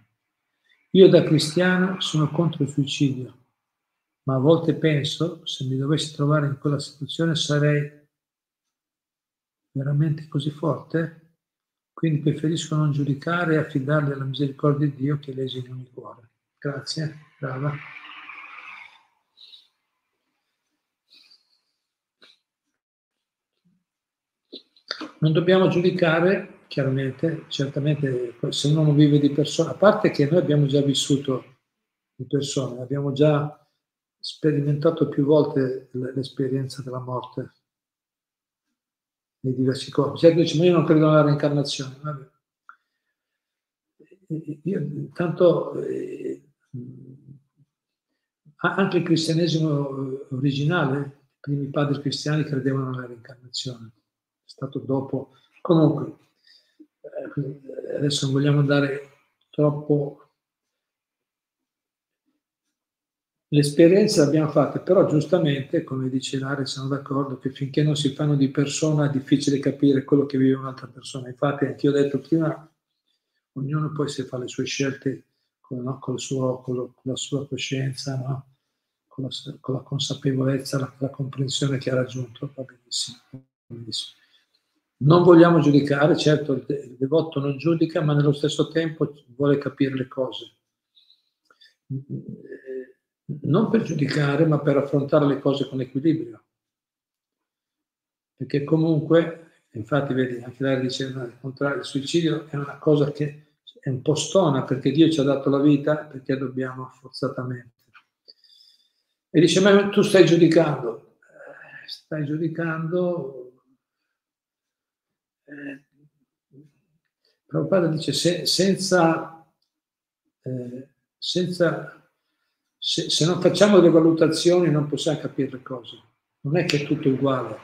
io da cristiano sono contro il suicidio, ma a volte penso, se mi dovessi trovare in quella situazione, sarei veramente così forte? Quindi preferisco non giudicare e affidarli alla misericordia di Dio che legge in ogni cuore. Grazie, brava. non dobbiamo giudicare, chiaramente, certamente, se uno non vive di persona, a parte che noi abbiamo già vissuto di persone, abbiamo già sperimentato più volte l'esperienza della morte nei diversi corpi. Certo dice, ma io non credo nella reincarnazione. Vabbè. Io, tanto eh, anche il cristianesimo originale, i primi padri cristiani credevano nella reincarnazione, è stato dopo. Comunque, eh, adesso non vogliamo andare troppo L'esperienza l'abbiamo fatta, però giustamente, come dice Lare, sono d'accordo che finché non si fanno di persona è difficile capire quello che vive un'altra persona. Infatti, anche io ho detto prima, ognuno poi se fa le sue scelte con, no, con, suo, con, lo, con la sua coscienza, no? con, la, con, la, consapevolezza, la, la, comprensione che ha raggiunto, va benissimo, benissimo. Non vogliamo giudicare, certo il, devoto non giudica, ma nello stesso tempo vuole capire le cose non per giudicare, ma per affrontare le cose con equilibrio. Perché comunque, infatti, vedi, anche lei dice il contrario, il suicidio è una cosa che è un po' stona perché Dio ci ha dato la vita, perché dobbiamo forzatamente. E dice, ma tu stai giudicando, eh, stai giudicando... Eh, Prabhupada dice, se, senza, eh, senza se, se, non facciamo le valutazioni non possiamo capire le cose. Non è che è tutto uguale.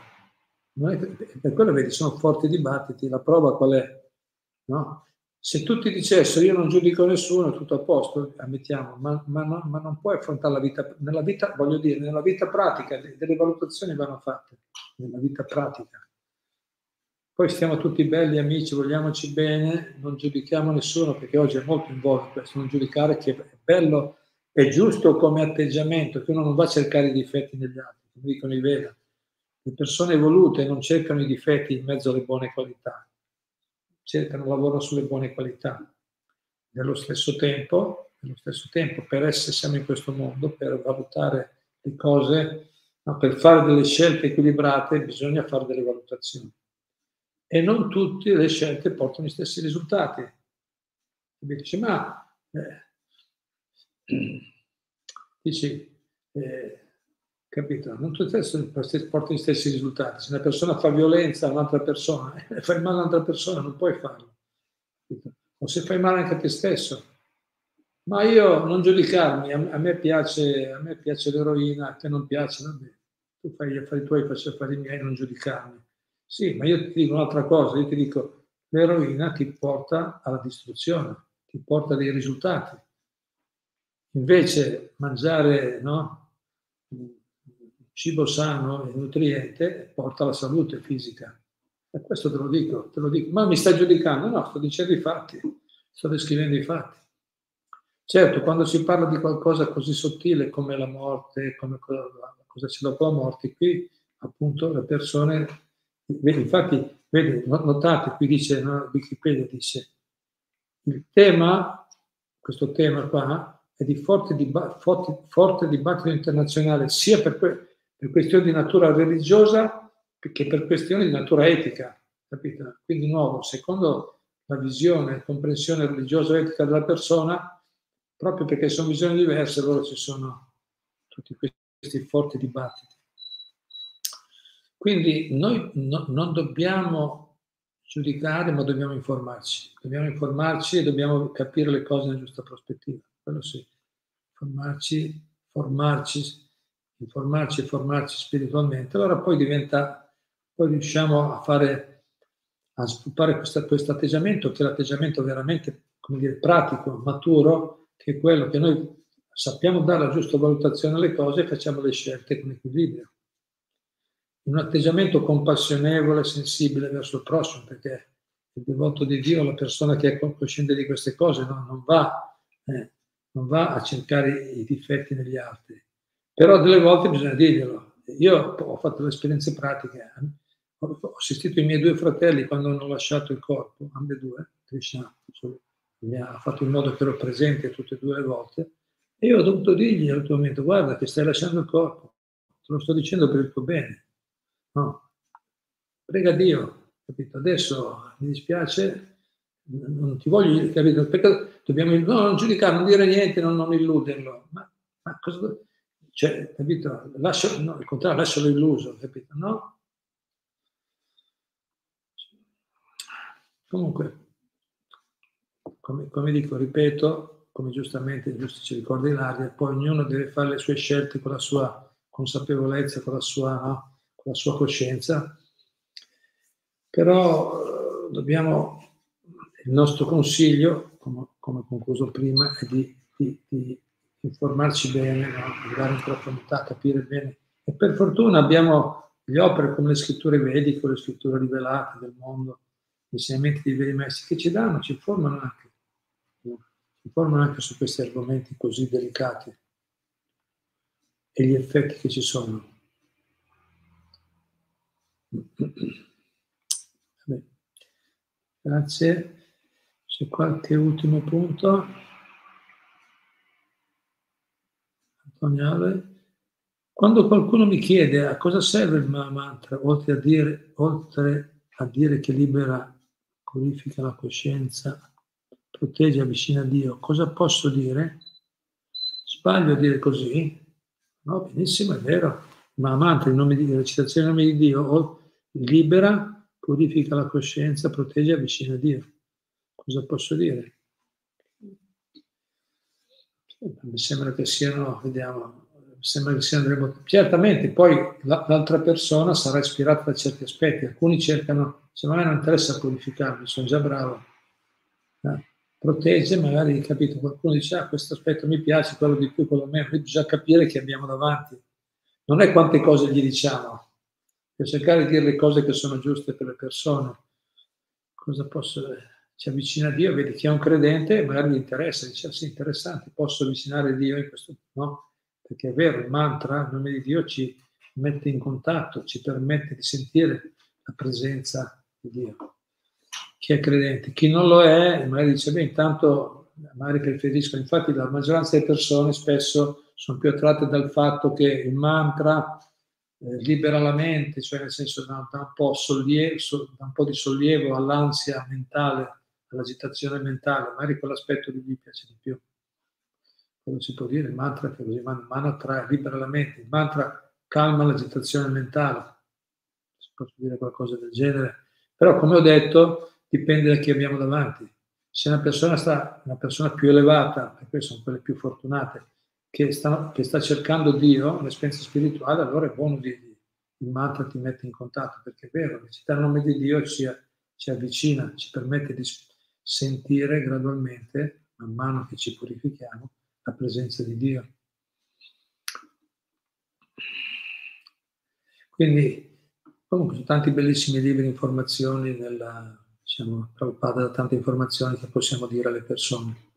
Che, per quello vedi, sono forti dibattiti. La prova qual è? No? Se tutti dicessero io non giudico nessuno, tutto a posto, ammettiamo, ma, ma, no, ma, non puoi affrontare la vita, nella vita, voglio dire, nella vita pratica, delle valutazioni vanno fatte, nella vita pratica. Poi stiamo tutti belli amici, vogliamoci bene, non giudichiamo nessuno, perché oggi è molto in voga questo, non giudicare, che è bello è giusto come atteggiamento che uno non va a cercare i difetti negli altri, come dicono i Veda. Le persone evolute non cercano i difetti in mezzo alle buone qualità, cercano, lavorano sulle buone qualità. Nello stesso tempo, nello stesso tempo per essere, siamo in questo mondo, per valutare le cose, ma per fare delle scelte equilibrate bisogna fare delle valutazioni. E non tutte le scelte portano gli stessi risultati. Mi dice, ma eh, dici, eh, capito? Non tutti portano gli stessi risultati. Se una persona fa violenza a un'altra persona, eh, fai male a un'altra persona, non puoi farlo. Capito? O se fai male anche a te stesso. Ma io non giudicarmi, a, a, me, piace, a me piace l'eroina, a te non piace, vabbè. Tu fai gli affari tuoi, faccio affari miei, non giudicarmi. Sì, ma io ti dico un'altra cosa, io ti dico, l'eroina ti porta alla distruzione, ti porta dei risultati Invece mangiare no, cibo sano e nutriente porta alla salute fisica. E questo te lo dico, te lo dico. Ma mi stai giudicando? No, sto dicendo i fatti, sto descrivendo i fatti. Certo, quando si parla di qualcosa così sottile come la morte, come cosa, cosa c'è dopo la morte, qui appunto le persone, vedi, infatti, vedi, notate, qui dice, no, Wikipedia dice, il tema, questo tema qua, e di forte, diba- forte, forte dibattito internazionale sia per, que- per, questioni di natura religiosa che per questioni di natura etica. Capito? Quindi, di nuovo, secondo la visione e comprensione religiosa etica della persona, proprio perché sono visioni diverse, allora ci sono tutti questi forti dibattiti. Quindi noi no, non dobbiamo giudicare, ma dobbiamo informarci. Dobbiamo informarci e dobbiamo capire le cose nella giusta prospettiva quello sì, formarci, formarci, informarci e formarci spiritualmente, allora poi diventa, poi riusciamo a fare, a sviluppare questo atteggiamento, che è l'atteggiamento veramente, come dire, pratico, maturo, che è quello che noi sappiamo dare la giusta valutazione alle cose e facciamo le scelte con equilibrio. Un atteggiamento compassionevole, sensibile verso il prossimo, perché il devoto di Dio, la persona che è cosciente di queste cose, no? non va eh, non va a cercare i difetti negli altri. Però delle volte bisogna dirglielo. Io ho fatto le esperienze pratiche, ho assistito i miei due fratelli quando hanno lasciato il corpo, ambedue, Krishna mi ha fatto in modo che ero presente tutte e due le volte, e io ho dovuto dirgli al tuo momento, guarda che stai lasciando il corpo, te lo sto dicendo per il tuo bene. No, prega Dio, capito? Adesso mi dispiace, non ti voglio, capito? Perché dobbiamo no, non giudicare, non dire niente, non, non illuderlo. Ma, ma cosa, cioè, capito? Lascia, no, al contrario, lascialo illuso, capito? No? Comunque, come, come dico, ripeto, come giustamente giusto ci ricorda Ilaria, poi ognuno deve fare le sue scelte con la sua consapevolezza, con la sua, no? La sua coscienza, però eh, dobbiamo, il nostro consiglio, come, come concluso prima, è di, di, di informarci bene, no? andare in profondità, capire bene. E per fortuna abbiamo le opere come le scritture vediche, le scritture rivelate del mondo, gli insegnamenti dei veri maestri che ci danno, ci informano anche, ci informano anche su questi argomenti così delicati e gli effetti che ci sono. Vabbè. Grazie. C'è qualche ultimo punto? Antoniale. Quando qualcuno mi chiede a cosa serve il mantra, oltre a dire, oltre a dire che libera purifica la coscienza, protegge, avvicina a Dio. Cosa posso dire? Sbaglio a dire così? No, benissimo, è vero. Ma amante, il nome di Dio, la citazione del nome di Dio, libera, purifica la coscienza, protegge, avvicina a Dio. Cosa posso dire? Mi sembra che siano, vediamo, sembra che siano delle Certamente poi l'altra persona sarà ispirata da certi aspetti, alcuni cercano, se a me non interessa purificarmi, sono già bravo. Eh? Protegge, magari capito, qualcuno dice ah questo aspetto mi piace, quello di più, quello meno, bisogna capire che abbiamo davanti. Non è quante cose gli diciamo, per cercare di dire le cose che sono giuste per le persone. Cosa posso ci avvicina a Dio, vedi chi è un credente, magari gli interessa, dice ah, sì, interessante, posso avvicinare Dio in questo, no? perché è vero, il mantra, il nome di Dio ci mette in contatto, ci permette di sentire la presenza di Dio. Chi è credente, chi non lo è, magari dice, beh, intanto magari preferisco, infatti la maggioranza delle persone spesso sono più attratte dal fatto che il mantra libera la mente, cioè nel senso da, da, un sollievo, da, un po di sollievo all'ansia mentale, all'agitazione mentale, magari quell'aspetto di gli piace di più. Quello si può dire, il mantra che così man mano attrae, libera la mente, il mantra calma l'agitazione mentale, si può dire qualcosa del genere, però come ho detto dipende da chi abbiamo davanti. Se una persona, sta, una persona più elevata, e queste sono quelle più fortunate, che sta, che sta cercando Dio, l'esperienza spirituale, allora è buono dirgli il mantra ti mette in contatto, perché è vero, città il nome di Dio ci, ci avvicina, ci permette di sentire gradualmente, man mano che ci purifichiamo, la presenza di Dio. Quindi, comunque, sono tanti bellissimi libri, informazioni, nella, diciamo, Prabhupada tante informazioni che possiamo dire alle persone.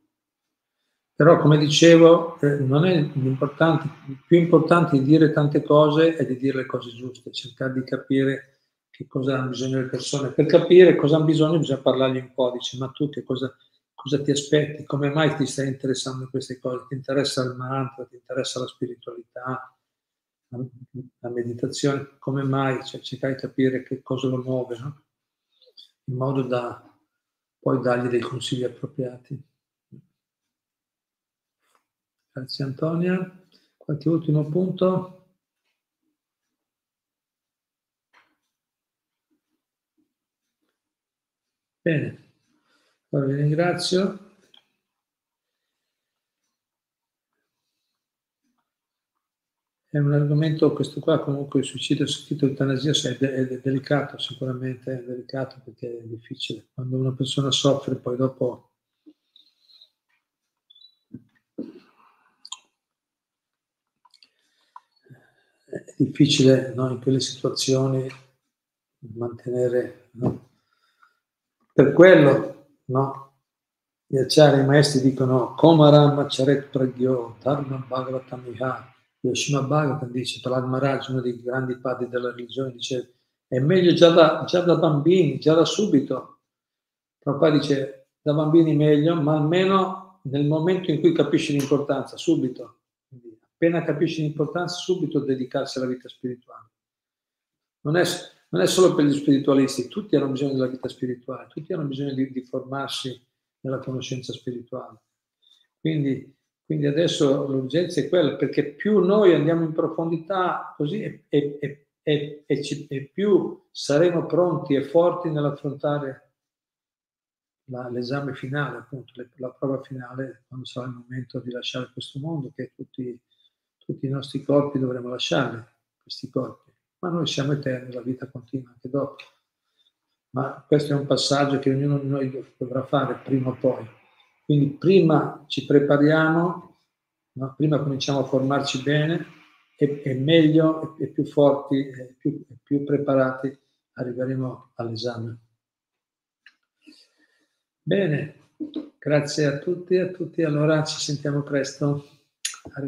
Però, come dicevo, eh, non è importante, più importante di dire tante cose è di dire le cose giuste, cercare di capire che cosa hanno bisogno le persone. Per capire cosa hanno bisogno bisogna parlargli un po', dice, ma tu che cosa, cosa ti aspetti, come mai ti stai interessando in queste cose, ti interessa il mantra, ti interessa la spiritualità, la, la meditazione, come mai, cioè, cercare di capire che cosa lo muove, no? in modo da poi dargli dei consigli appropriati. Grazie Antonia. Qualche ultimo punto? Bene. Allora, vi ringrazio. È un argomento, questo qua comunque il suicidio assistito eutanasia è, de- è delicato, sicuramente è delicato perché è difficile. Quando una persona soffre poi dopo è difficile no, in quelle situazioni mantenere. No? Per quello no? Gli acciari maestri dicono Komaram Acharet Pragyo Dharma Bhagavatam Iha. Yoshima Bhagavatam dice, Prahlad Maharaj, uno dei grandi padri della religione, dice è meglio già da, già da bambini, già da subito. Prabhupada dice da bambini meglio, ma almeno nel momento in cui capisci l'importanza, subito. Appena capisci l'importanza, subito dedicarsi alla vita spirituale. Non è, non è solo per gli spiritualisti, tutti hanno bisogno della vita spirituale, tutti hanno bisogno di, di formarsi nella conoscenza spirituale. Quindi, quindi, adesso l'urgenza è quella, perché più noi andiamo in profondità così e, e, e, e più saremo pronti e forti nell'affrontare la, l'esame finale, appunto, la prova finale, quando sarà il momento di lasciare questo mondo, che tutti, tutti i nostri corpi dovremo lasciare, questi corpi. Ma noi siamo eterni, la vita continua anche dopo. Ma questo è un passaggio che ognuno di noi dovrà fare prima o poi. Quindi prima ci prepariamo, no? prima cominciamo a formarci bene e, e meglio e, più forti e più, e più preparati arriveremo all'esame. Bene, grazie a tutti e a tutti. Allora ci sentiamo presto. هر